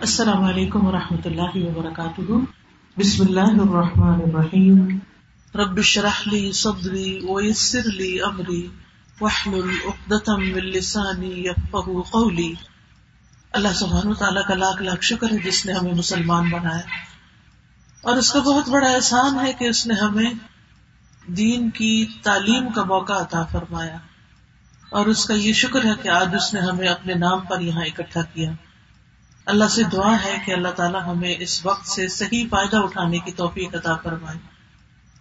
السلام علیکم و رحمۃ اللہ وبرکاتہ۔ بسم اللہ الرحمٰن الرحیم۔ رب لی صدری ویسر لی امری۔ واحلل عقدۃ من لسانی یفقهوا قولی۔ اللہ سبحانہ تعالیٰ کا لاکھ لاکھ شکر ہے جس نے ہمیں مسلمان بنایا۔ اور اس کا بہت بڑا احسان ہے کہ اس نے ہمیں دین کی تعلیم کا موقع عطا فرمایا۔ اور اس کا یہ شکر ہے کہ آج اس نے ہمیں اپنے نام پر یہاں اکٹھا کیا۔ اللہ سے دعا ہے کہ اللہ تعالیٰ ہمیں اس وقت سے صحیح فائدہ اٹھانے کی توفیق عطا فرمائے۔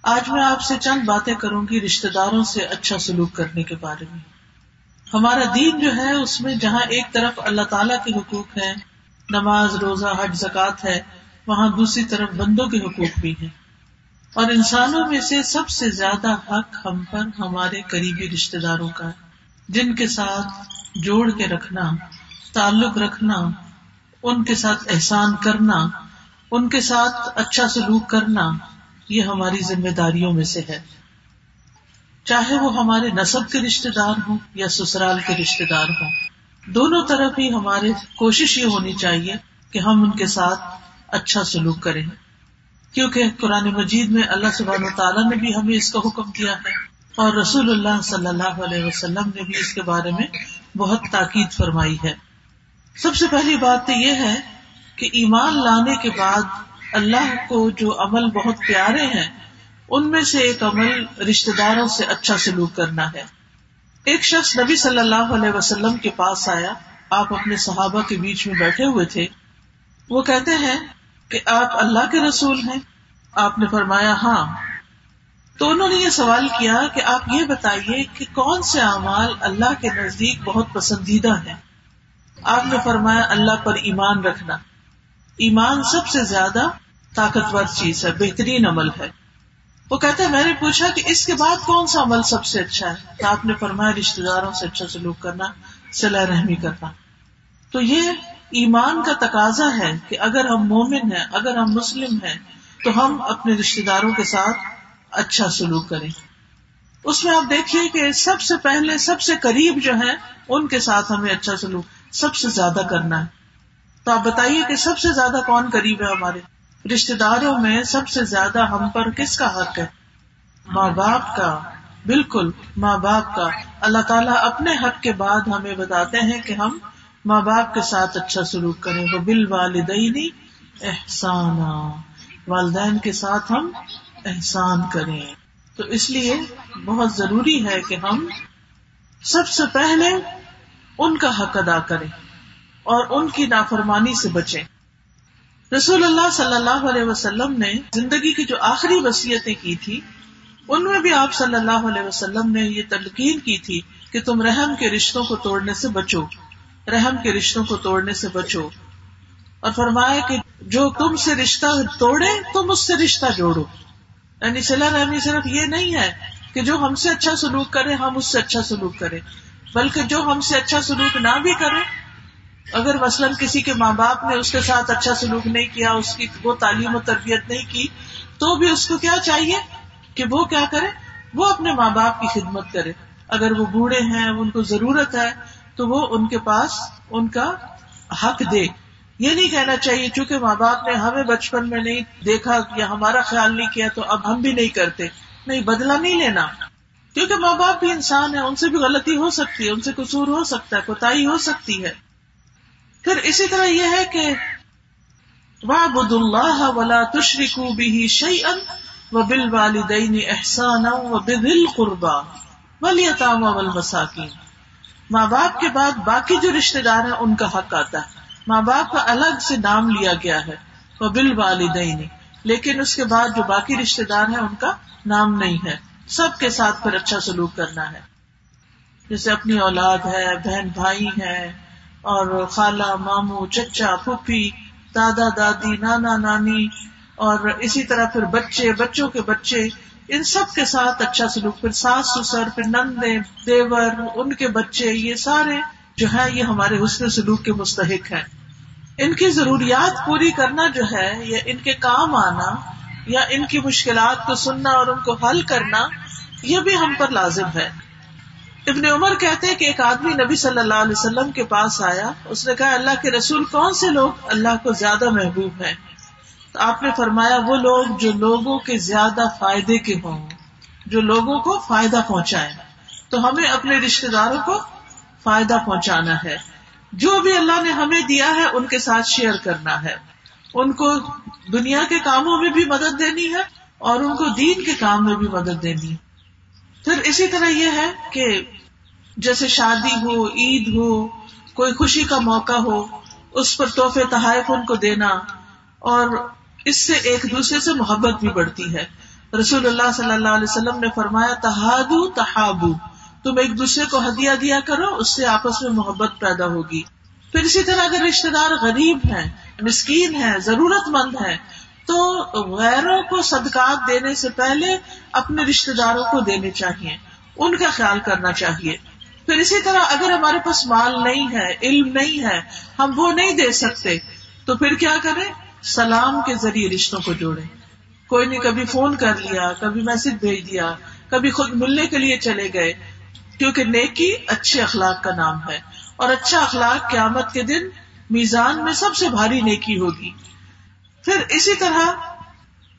آج میں آپ سے چند باتیں کروں گی رشتے داروں سے اچھا سلوک کرنے کے بارے میں۔ ہمارا دین جو ہے، اس میں جہاں ایک طرف اللہ تعالیٰ کے حقوق ہیں، نماز، روزہ، حج زکات ہے، وہاں دوسری طرف بندوں کے حقوق بھی ہیں۔ اور انسانوں میں سے سب سے زیادہ حق ہم پر ہمارے قریبی رشتے داروں کا ہے۔ جن کے ساتھ جوڑ کے رکھنا، تعلق رکھنا ان کے ساتھ احسان کرنا، ان کے ساتھ اچھا سلوک کرنا، یہ ہماری ذمہ داریوں میں سے ہے۔ چاہے وہ ہمارے نصب کے رشتے دار ہوں یا سسرال کے رشتے دار ہوں، دونوں طرف ہی ہمارے کوشش یہ ہونی چاہیے کہ ہم ان کے ساتھ اچھا سلوک کریں۔ کیونکہ قرآن مجید میں اللہ سبحانہ و تعالیٰ نے بھی ہمیں اس کا حکم کیا ہے اور رسول اللہ صلی اللہ علیہ وسلم نے بھی اس کے بارے میں بہت تاکید فرمائی ہے۔ سب سے پہلی بات تو یہ ہے کہ ایمان لانے کے بعد اللہ کو جو عمل بہت پیارے ہیں، ان میں سے ایک عمل رشتے داروں سے اچھا سلوک کرنا ہے۔ ایک شخص نبی صلی اللہ علیہ وسلم کے پاس آیا، آپ اپنے صحابہ کے بیچ میں بیٹھے ہوئے تھے۔ وہ کہتے ہیں کہ آپ اللہ کے رسول ہیں۔ آپ نے فرمایا ہاں۔ تو انہوں نے یہ سوال کیا کہ آپ یہ بتائیے کہ کون سے اعمال اللہ کے نزدیک بہت پسندیدہ ہیں؟ آپ نے فرمایا اللہ پر ایمان رکھنا۔ ایمان سب سے زیادہ طاقتور چیز ہے، بہترین عمل ہے۔ وہ کہتے ہیں، میں نے پوچھا کہ اس کے بعد کون سا عمل سب سے اچھا ہے؟ تو آپ نے فرمایا رشتے داروں سے اچھا سلوک کرنا، صلاح رحمی کرنا۔ تو یہ ایمان کا تقاضا ہے کہ اگر ہم مومن ہیں، اگر ہم مسلم ہیں، تو ہم اپنے رشتے داروں کے ساتھ اچھا سلوک کریں۔ اس میں آپ دیکھیے کہ سب سے پہلے، سب سے قریب جو ہے ان کے ساتھ ہمیں اچھا سلوک سب سے زیادہ کرنا ہے۔ تو آپ بتائیے کہ سب سے زیادہ کون قریب ہے ہمارے؟ رشتے داروں میں سب سے زیادہ ہم پر کس کا حق ہے؟ ماں باپ کا۔ بالکل، ماں باپ کا۔ اللہ تعالیٰ اپنے حق کے بعد ہمیں بتاتے ہیں کہ ہم ماں باپ کے ساتھ اچھا سلوک کریں۔ وہ بال والدینی احسان والدین کے ساتھ ہم احسان کریں۔ تو اس لیے بہت ضروری ہے کہ ہم سب سے پہلے ان کا حق ادا کریں اور ان کی نافرمانی سے بچیں۔ رسول اللہ صلی اللہ علیہ وسلم نے زندگی کی جو آخری وسیعتیں کی تھی، ان میں بھی آپ صلی اللہ علیہ وسلم نے یہ تلقین کی تھی کہ تم رحم کے رشتوں کو توڑنے سے بچو، رحم کے رشتوں کو توڑنے سے بچو۔ اور فرمایا کہ جو تم سے رشتہ توڑے، تم اس سے رشتہ جوڑو۔ یعنی صلاح رحمی صرف یہ نہیں ہے کہ جو ہم سے اچھا سلوک کرے، ہم اس سے اچھا سلوک کریں۔ بلکہ جو ہم سے اچھا سلوک نہ بھی کرے، اگر مثلاً کسی کے ماں باپ نے اس کے ساتھ اچھا سلوک نہیں کیا، اس کی وہ تعلیم و تربیت نہیں کی، تو بھی اس کو کیا چاہیے؟ کہ وہ کیا کرے؟ وہ اپنے ماں باپ کی خدمت کرے۔ اگر وہ بوڑھے ہیں، ان کو ضرورت ہے، تو وہ ان کے پاس ان کا حق دے۔ یہ نہیں کہنا چاہیے، چونکہ ماں باپ نے ہمیں بچپن میں نہیں دیکھا یا ہمارا خیال نہیں کیا، تو اب ہم بھی نہیں کرتے۔ نہیں بدلا نہیں لینا۔ کیونکہ ماں باپ بھی انسان ہے ان سے بھی غلطی ہو سکتی ہے، ان سے قصور ہو سکتا ہے کوتا ہو سکتی ہے۔ پھر اسی طرح یہ ہے کہ بد اللہ ولا تشری بھی شعی ان بل والدین احسان قربا ولی تام ماں باپ کے بعد باقی جو رشتے دار ہیں، ان کا حق آتا ہے۔ ماں باپ کا الگ سے نام لیا گیا ہے وہ بل والدین لیکن اس کے بعد جو باقی رشتے دار ہیں، ان کا نام نہیں ہے۔ سب کے ساتھ پھر اچھا سلوک کرنا ہے۔ جیسے اپنی اولاد ہے، بہن بھائی ہے اور خالہ مامو چچا، پھوپھی، دادا، دادی، نانا، نانی، اور اسی طرح پھر بچے، بچوں کے بچے، ان سب کے ساتھ اچھا سلوک۔ پھر ساس، سسر، پھر نندے، دیور، ان کے بچے، یہ سارے جو ہے یہ ہمارے حسن سلوک کے مستحق ہیں۔ ان کی ضروریات پوری کرنا جو ہے یا ان کے کام آنا یا ان کی مشکلات کو سننا اور ان کو حل کرنا، یہ بھی ہم پر لازم ہے۔ ابن عمر کہتے کہ ایک آدمی نبی صلی اللہ علیہ وسلم کے پاس آیا، اس نے کہا، اللہ کے رسول کون سے لوگ اللہ کو زیادہ محبوب ہیں؟ تو آپ نے فرمایا، وہ لوگ جو لوگوں کے زیادہ فائدے کے ہوں، جو لوگوں کو فائدہ پہنچائے تو ہمیں اپنے رشتے داروں کو فائدہ پہنچانا ہے۔ جو بھی اللہ نے ہمیں دیا ہے، ان کے ساتھ شیئر کرنا ہے۔ ان کو دنیا کے کاموں میں بھی مدد دینی ہے اور ان کو دین کے کام میں بھی مدد دینی پھر اسی طرح یہ ہے کہ جیسے شادی ہو، عید ہو، کوئی خوشی کا موقع ہو، اس پر تحفے تحائف ان کو دینا اور اس سے ایک دوسرے سے محبت بھی بڑھتی ہے۔ رسول اللہ صلی اللہ علیہ وسلم نے فرمایا تحادو تحابو، تم ایک دوسرے کو ہدیہ دیا کرو، اس سے آپس میں محبت پیدا ہوگی۔ پھر اسی طرح اگر رشتے دار غریب ہیں، مسکین ہے ضرورت مند ہے تو غیروں کو صدقات دینے سے پہلے اپنے رشتے داروں کو دینے چاہیے، ان کا خیال کرنا چاہیے۔ پھر اسی طرح اگر ہمارے پاس مال نہیں ہے، علم نہیں ہے، ہم وہ نہیں دے سکتے، تو پھر کیا کریں؟ سلام کے ذریعے رشتوں کو جوڑے کوئی نے کبھی فون کر لیا، کبھی میسج بھیج دیا، کبھی خود ملنے کے لیے چلے گئے، کیونکہ نیکی اچھے اخلاق کا نام ہے۔ اور اچھا اخلاق قیامت کے دن میزان میں سب سے بھاری نیکی ہوگی۔ پھر اسی طرح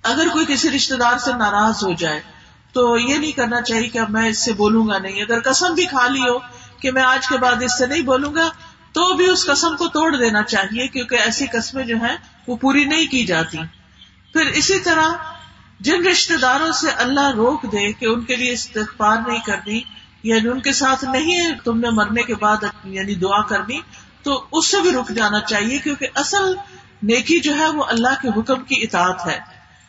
اگر کوئی کسی رشتے دار سے ناراض ہو جائے تو یہ نہیں کرنا چاہیے کہ اب میں اس سے بولوں گا نہیں۔ اگر قسم بھی کھا لی ہو کہ میں آج کے بعد اس سے نہیں بولوں گا تو بھی اس قسم کو توڑ دینا چاہیے کیونکہ ایسی قسمیں جو ہیں وہ پوری نہیں کی جاتی۔ پھر اسی طرح جن رشتے داروں سے اللہ روک دے کہ ان کے لیے استغفار نہیں کرنی یعنی ان کے ساتھ نہیں ہے تم نے مرنے کے بعد یعنی دعا کرنی تو اس سے بھی رک جانا چاہیے، کیونکہ اصل نیکی جو ہے وہ اللہ کے حکم کی اطاعت ہے۔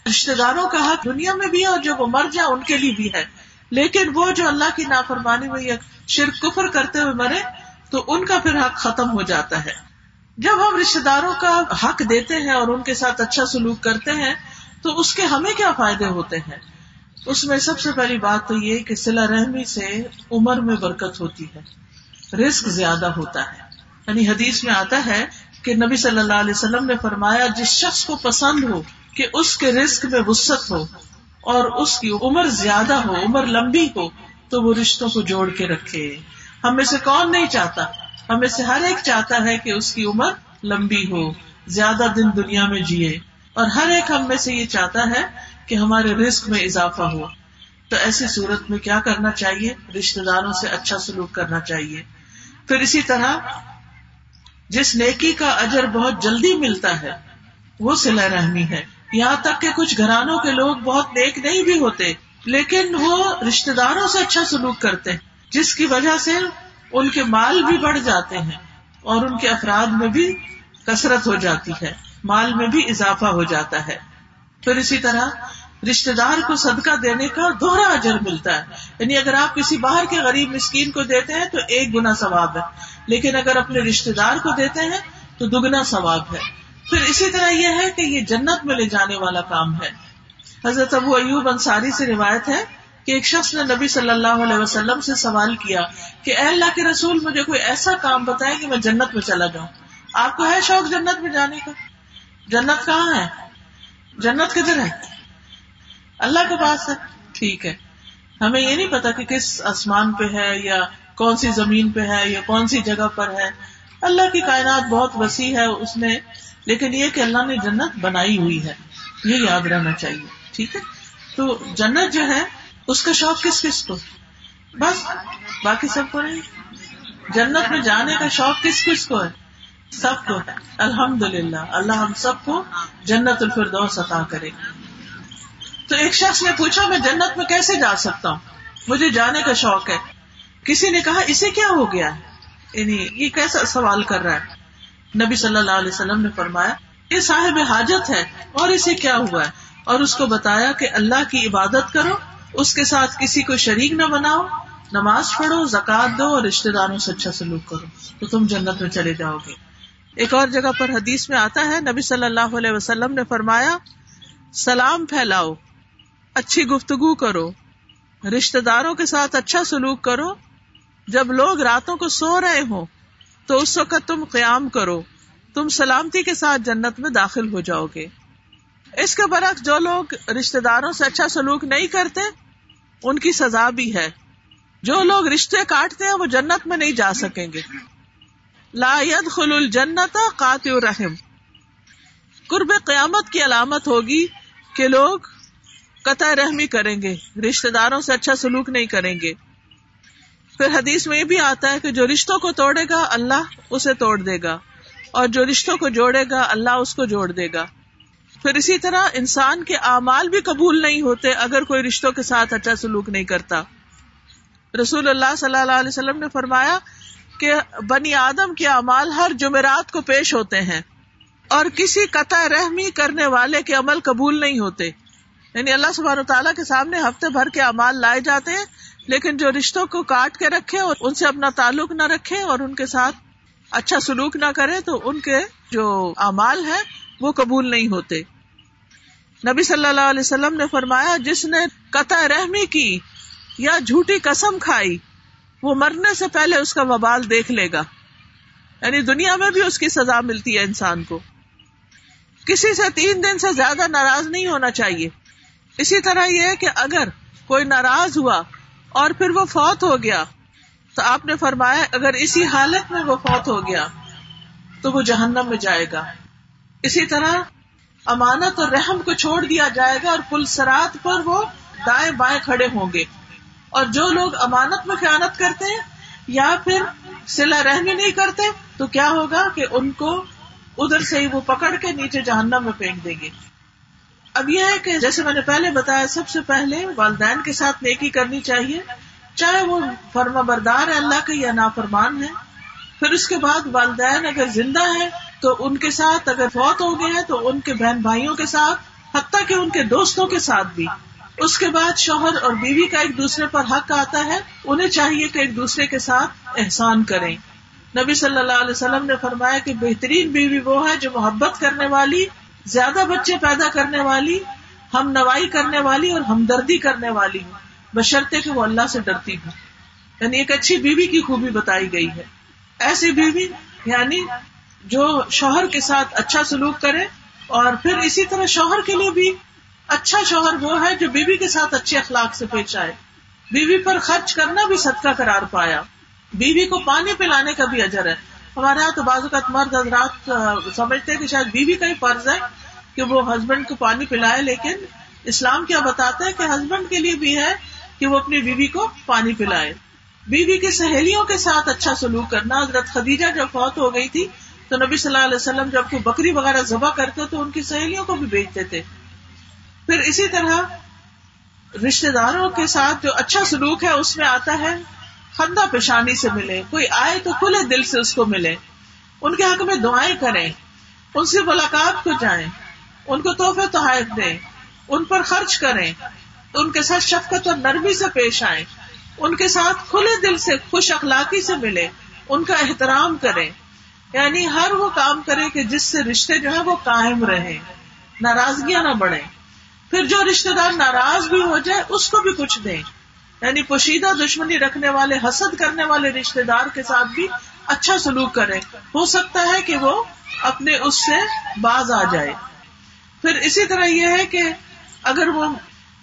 رشتے داروں کا حق دنیا میں بھی ہے اور جو وہ مر جائے ان کے لیے بھی ہے۔ لیکن وہ جو اللہ کی نافرمانی میں یا شرک، کفر کرتے ہوئے مرے، تو ان کا پھر حق ختم ہو جاتا ہے۔ جب ہم رشتے داروں کا حق دیتے ہیں اور ان کے ساتھ اچھا سلوک کرتے ہیں، تو اس کے ہمیں کیا فائدے ہوتے ہیں؟ اس میں سب سے پہلی بات تو یہ کہ سلا رحمی سے عمر میں برکت ہوتی ہے رسک زیادہ ہوتا ہے۔ یعنی حدیث میں آتا ہے کہ نبی صلی اللہ علیہ وسلم نے فرمایا، جس شخص کو پسند ہو کہ اس کے رسک میں وسط ہو اور اس کی عمر زیادہ ہو، عمر لمبی ہو، تو وہ رشتوں کو جوڑ کے رکھے۔ ہمیں سے کون نہیں چاہتا؟ ہمیں سے ہر ایک چاہتا ہے کہ اس کی عمر لمبی ہو، زیادہ دن دنیا میں جیے۔ اور ہر ایک ہم میں سے یہ چاہتا ہے کہ ہمارے رسک میں اضافہ ہو۔ تو ایسی صورت میں کیا کرنا چاہیے؟ رشتے داروں سے اچھا سلوک کرنا چاہیے۔ پھر اسی طرح جس نیکی کا اجر بہت جلدی ملتا ہے، وہ سلا رحمی ہے۔ یہاں تک کہ کچھ گھرانوں کے لوگ بہت نیک نہیں بھی ہوتے، لیکن وہ رشتے داروں سے اچھا سلوک کرتے ہیں، جس کی وجہ سے ان کے مال بھی بڑھ جاتے ہیں اور ان کے افراد میں بھی کثرت ہو جاتی ہے۔ مال میں بھی اضافہ ہو جاتا ہے۔ پھر اسی طرح رشتے دار کو صدقہ دینے کا دوہرا اجر ملتا ہے۔ یعنی اگر آپ کسی باہر کے غریب مسکین کو دیتے ہیں تو ایک گنا ثواب ہے۔ لیکن اگر اپنے رشتے دار کو دیتے ہیں تو دگنا ثواب ہے۔ پھر اسی طرح یہ ہے کہ یہ جنت میں لے جانے والا کام ہے۔ حضرت ابو ایوب انصاری سے روایت ہے کہ ایک شخص نے نبی صلی اللہ علیہ وسلم سے سوال کیا کہ اے اللہ کے رسول مجھے کوئی ایسا کام بتائے کہ میں جنت میں چلا جاؤں۔ آپ کو ہے شوق جنت میں جانے کا؟ جنت کہاں ہے؟ جنت کدھر ہے؟ اللہ کے پاس ہے۔ ٹھیک ہے۔ ہمیں یہ نہیں پتا کہ کس آسمان پہ ہے یا کون سی زمین پہ ہے یا کون سی جگہ پر ہے۔ اللہ کی کائنات بہت وسیع ہے، اس نے، لیکن یہ کہ اللہ نے جنت بنائی ہوئی ہے۔ یہ یاد رہنا چاہیے۔ ٹھیک ہے۔ تو جنت جو ہے، اس کا شوق کس کس کو؟ بس، باقی سب کو نہیں۔ جنت میں جانے کا شوق کس کس کو ہے؟ سب کو ہے الحمد للہ اللہ ہم سب کو جنت الفردوس عطا کرے۔ تو ایک شخص نے پوچھا، میں جنت میں کیسے جا سکتا ہوں؟ مجھے جانے کا شوق ہے۔ کسی نے کہا، اسے کیا ہو گیا؟ یعنی یہ کیسا سوال کر رہا ہے؟ نبی صلی اللہ علیہ وسلم نے فرمایا، یہ صاحب حاجت ہے اور اسے کیا ہوا ہے؟ اور اس کو بتایا کہ اللہ کی عبادت کرو، اس کے ساتھ کسی کو شریک نہ بناؤ، نماز پڑھو زکات دو اور رشتے داروں سے اچھا سلوک کرو، تو تم جنت میں چلے جاؤ گے۔ ایک اور جگہ پر حدیث میں آتا ہے، نبی صلی اللہ علیہ وسلم نے فرمایا، سلام پھیلاؤ، اچھی گفتگو کرو رشتے داروں کے ساتھ اچھا سلوک کرو، جب لوگ راتوں کو سو رہے ہوں، تو اس وقت تم قیام کرو، تم سلامتی کے ساتھ جنت میں داخل ہو جاؤ گے۔ اس کے برعکس جو لوگ رشتے داروں سے اچھا سلوک نہیں کرتے، ان کی سزا بھی ہے۔ جو لوگ رشتے کاٹتے ہیں، وہ جنت میں نہیں جا سکیں گے۔ لا يدخل الجنت قاطع الرحم۔ قرب قیامت کی علامت ہوگی کہ لوگ قطع رحمی کریں گے رشتے داروں سے اچھا سلوک نہیں کریں گے۔ پھر حدیث میں یہ بھی آتا ہے کہ جو رشتوں کو توڑے گا، اللہ اسے توڑ دے گا۔ اور جو رشتوں کو جوڑے گا، اللہ اس کو جوڑ دے گا۔ پھر اسی طرح انسان کے اعمال بھی قبول نہیں ہوتے اگر کوئی رشتوں کے ساتھ اچھا سلوک نہیں کرتا۔ رسول اللہ صلی اللہ علیہ وسلم نے فرمایا کہ بنی آدم کے اعمال ہر جمعرات کو پیش ہوتے ہیں اور کسی قطع رحمی کرنے والے کے عمل قبول نہیں ہوتے۔ یعنی اللہ سبحانہ تعالیٰ کے سامنے ہفتے بھر کے امال لائے جاتے ہیں، لیکن جو رشتوں کو کاٹ کے رکھے اور ان سے اپنا تعلق نہ رکھے اور ان کے ساتھ اچھا سلوک نہ کرے تو ان کے جو امال ہے وہ قبول نہیں ہوتے۔ نبی صلی اللہ علیہ وسلم نے فرمایا، جس نے قطع رحمی کی یا جھوٹی قسم کھائی وہ مرنے سے پہلے اس کا وبال دیکھ لے گا۔ یعنی دنیا میں بھی اس کی سزا ملتی ہے انسان کو۔ کسی سے تین دن سے زیادہ ناراض نہیں ہونا چاہیے۔ اسی طرح یہ ہے کہ اگر کوئی ناراض ہوا اور پھر وہ فوت ہو گیا، تو آپ نے فرمایا، اگر اسی حالت میں وہ فوت ہو گیا، تو وہ جہنم میں جائے گا۔ اسی طرح امانت اور رحم کو چھوڑ دیا جائے گا اور پل سرات پر وہ دائیں بائیں کھڑے ہوں گے۔ اور جو لوگ امانت میں خیانت کرتے ہیں یا پھر سلا رحمی نہیں کرتے، تو کیا ہوگا کہ ان کو ادھر سے ہی وہ پکڑ کے نیچے جہنم میں پھینک دیں گے۔ اب یہ ہے کہ جیسے میں نے پہلے بتایا، سب سے پہلے والدین کے ساتھ نیکی کرنی چاہیے، چاہے وہ فرما بردار ہے اللہ کے یا نافرمان ہے پھر اس کے بعد والدین اگر زندہ ہے تو ان کے ساتھ اگر فوت ہو گئے ہیں تو ان کے بہن بھائیوں کے ساتھ، حتیٰ کہ ان کے دوستوں کے ساتھ بھی۔ اس کے بعد شوہر اور بیوی کا ایک دوسرے پر حق آتا ہے، انہیں چاہیے کہ ایک دوسرے کے ساتھ احسان کریں۔ نبی صلی اللہ علیہ وسلم نے فرمایا کہ بہترین بیوی وہ ہے جو محبت کرنے والی، زیادہ بچے پیدا کرنے والی، ہم نوائی کرنے والی اور ہمدردی کرنے والی ہوں۔ بشرطے کہ وہ اللہ سے ڈرتی ہوں یعنی ایک اچھی بیوی کی خوبی بتائی گئی ہے۔ ایسی بیوی یعنی جو شوہر کے ساتھ اچھا سلوک کرے اور پھر اسی طرح شوہر کے لیے بھی اچھا شوہر وہ ہے جو بیوی کے ساتھ اچھے اخلاق سے پیش آئے بیوی پر خرچ کرنا بھی صدقہ قرار پایا۔ بیوی کو پانی پلانے کا بھی اجر ہے۔ ہمارے یہاں تو بازو کا مرد حضرات سمجھتے کہ شاید بیوی کا ہی فرض ہے کہ وہ ہسبینڈ کو پانی پلائے، لیکن اسلام کیا بتاتا ہے کہ ہسبینڈ کے لیے بھی ہے کہ وہ اپنی بیوی کو پانی پلائے۔ بیوی کی سہیلیوں کے ساتھ اچھا سلوک کرنا۔ حضرت خدیجہ جب فوت ہو گئی تھی تو نبی صلی اللہ علیہ وسلم جب کوئی بکری وغیرہ ذبح کرتے تو ان کی سہیلیوں کو بھی بیچتے تھے پھر اسی طرح رشتے داروں کے ساتھ جو اچھا سلوک ہے، اس میں آتا ہے، خندہ پیشانی سے ملے، کوئی آئے تو کھلے دل سے اس کو ملے۔ ان کے حق میں دعائیں کریں، ان سے ملاقات کو جائیں، ان کو تحفے تحائف دیں، ان پر خرچ کریں، ان کے ساتھ شفقت اور نرمی سے پیش آئیں، ان کے ساتھ کھلے دل سے خوش اخلاقی سے ملے، ان کا احترام کریں۔ یعنی ہر وہ کام کرے کہ جس سے رشتے جو ہے وہ قائم رہے ناراضگیاں نہ بڑھیں۔ پھر جو رشتے دار ناراض بھی ہو جائے، اس کو بھی کچھ دیں۔ یعنی پوشیدہ دشمنی رکھنے والے، حسد کرنے والے رشتے دار کے ساتھ بھی اچھا سلوک کرے ہو سکتا ہے کہ وہ اپنے اس سے باز آ جائے۔ پھر اسی طرح یہ ہے کہ اگر وہ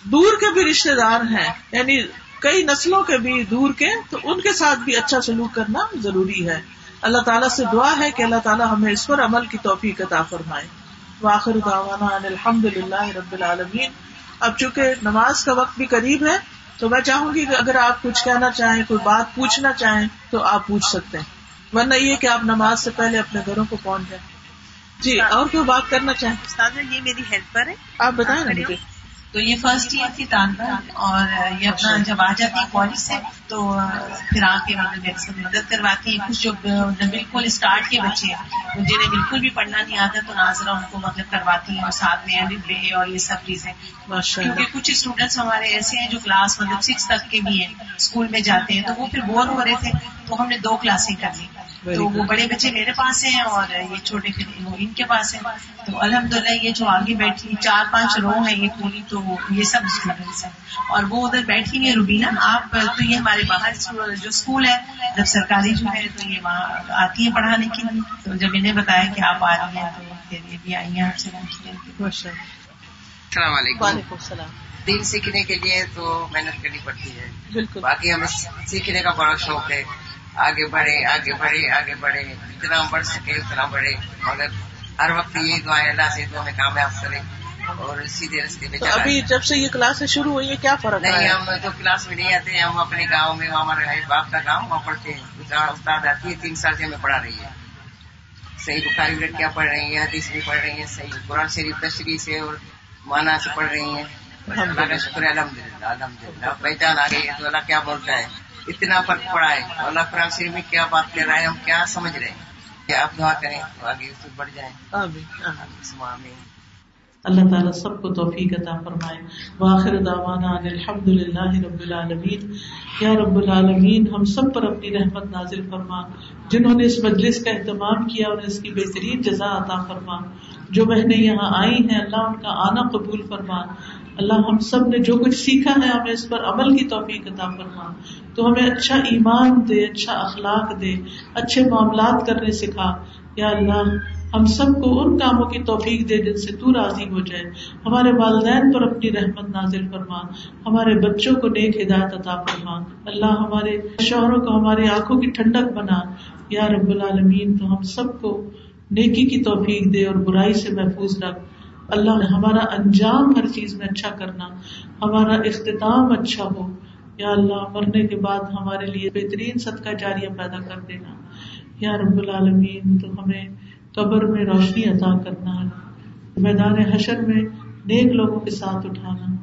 دور کے بھی رشتے دار ہیں یعنی کئی نسلوں کے بھی دور کے، تو ان کے ساتھ بھی اچھا سلوک کرنا ضروری ہے۔ اللہ تعالیٰ سے دعا ہے کہ اللہ تعالیٰ ہمیں اس پر عمل کی توفیق عطا فرمائے۔ واخر دعوانا الحمد للہ رب العالمین۔ اب چونکہ نماز کا وقت بھی قریب ہے تو میں چاہوں گی کہ اگر آپ کچھ کہنا چاہیں کوئی بات پوچھنا چاہیں تو آپ پوچھ سکتے ہیں۔ ورنہ یہ کہ آپ نماز سے پہلے اپنے گھروں کو پہنچ جائیں۔ جی اور کوئی بات کرنا چاہیں؟ یہ میری ہیلپر ہے۔ آپ بتائیں نا مجھے تو یہ فرسٹ ایئر تھی طالبہ اور یہ اپنا جب آ جاتی کالج سے تو پھر آ کے مطلب سے مدد کرواتی. کچھ جو بالکل اسٹارٹ کے بچے ہیں جنہیں بالکل بھی پڑھنا نہیں آتا تو ناظرہ ان کو مطلب کرواتی ہیں اور ساتھ میں ابھی بے اور یہ سب چیزیں کیونکہ کچھ اسٹوڈینٹس ہمارے ایسے ہیں جو کلاس مطلب سکس تک کے بھی ہیں اسکول میں جاتے ہیں تو وہ پھر بور ہو رہے تھے تو ہم نے دو کلاسیں کر لی۔ تو وہ بڑے بچے میرے پاس ہیں اور یہ چھوٹے پھر ان کے پاس ہیں۔ تو الحمد للہ یہ جو آگے بیٹھی چار پانچ رو ہیں یہ پوری تو یہ سب اسٹوڈینٹس ہیں اور وہ ادھر بیٹھی ہوئی روبینا آپ تو یہ ہمارے باہر جو اسکول ہے جب سرکاری جو ہے تو یہ وہاں آتی ہیں پڑھانے کے لیے۔ تو جب انہیں بتایا کہ آپ آ رہی ہیں تو یہ بھی آئی ہیں۔ آپ سے السلام علیکم۔ وعلیکم السلام۔ دین سیکھنے کے لیے تو محنت کرنی پڑتی ہے۔ بالکل۔ باقی ہمیں سیکھنے کا بڑا شوق ہے۔ آگے بڑھے آگے بڑھے آگے بڑھے جتنا ہم بڑھ سکے اتنا بڑھے۔ مگر ہر وقت یہی دعائیں اللہ سے ہمیں کامیاب کرے اور سیدھے رستے پہ ابھی جب سے یہ کلاسیں شروع ہوئی ہیں کیا فرق نہیں ہے؟ ہم تو کلاس میں نہیں آتے ہم اپنے گاؤں میں ہمارے باپ کا گاؤں وہاں پڑھتے ہیں۔ استاد آتی ہے تین سال سے ہمیں پڑھا رہی ہے صحیح بخاری لڑکیاں پڑھ رہی ہیں حدیث بھی پڑھ رہی ہیں صحیح قرآن شریف تشریح سے اور مانا سے پڑھ رہی ہیں۔ اللہ کا شکر ہے الحمد للہ الحمد للہ پہچان آ گئی ہے تو اللہ کیا بولتا ہے؟ اتنا فرق پڑا ہے۔ اور اللہ قرآن شریف میں کیا بات کر رہا ہے ہم کیا سمجھ رہے ہیں؟ کہ آپ دعا کریں تو آگے سے بڑھ جائیں۔ اللہ تعالیٰ سب کو توفیق عطا فرمائے۔ واخر دعوانا ان الحمد للہ رب العالمین۔ یا رب العالمین ہم سب پر اپنی رحمت نازل فرما۔ جنہوں نے اس مجلس کا اہتمام کیا اور اس کی بہترین جزا عطا فرما۔ جو بہنیں یہاں آئی ہیں اللہ ان کا آنا قبول فرما۔ اللہ ہم سب نے جو کچھ سیکھا ہے، ہمیں اس پر عمل کی توفیق عطا فرما۔ تو ہمیں اچھا ایمان دے اچھا اخلاق دے، اچھے معاملات کرنے سکھا۔ یا اللہ، ہم سب کو ان کاموں کی توفیق دے جن سے تو راضی ہو جائے۔ ہمارے والدین پر اپنی رحمت نازل فرما۔ ہمارے بچوں کو نیک ہدایت عطا فرما۔ اللہ ہمارے شوہروں کو، ہماری آنکھوں کی ٹھنڈک بنا۔ یا رب العالمین، تو ہم سب کو نیکی کی توفیق دے اور برائی سے محفوظ رکھ۔ اللہ نے ہمارا انجام ہر چیز میں اچھا کرنا، ہمارا اختتام اچھا ہو۔ یا اللہ، مرنے کے بعد ہمارے لیے بہترین صدقہ جاریہ پیدا کر دینا۔ یا رب العالمین، تو ہمیں قبر میں روشنی عطا کرنا۔ میدان حشر میں نیک لوگوں کے ساتھ اٹھانا۔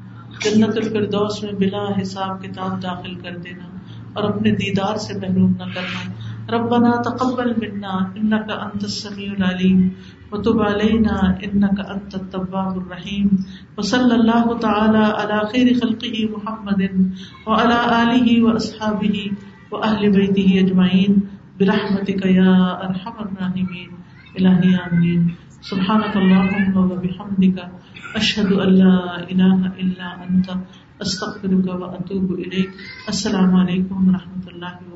جنت الفردوس میں بلا حساب کتاب داخل کر دینا۔ اور اپنے دیدار سے محروم نہ کرنا۔ ربنا تقبل منا انك انت السميع العليم وتب علينا انك انت التواب الرحيم وصلى الله تعالى على خير خلقه محمد وعلى اله واصحابه واهل بيته اجمعين برحمتك يا ارحم الراحمين الہی آمین سبحانك اللهم وبحمدك اشهد ان لا اله الا انت استغفرك واتوب اليك السلام علیکم و رحمۃ اللہ وبرکاتہ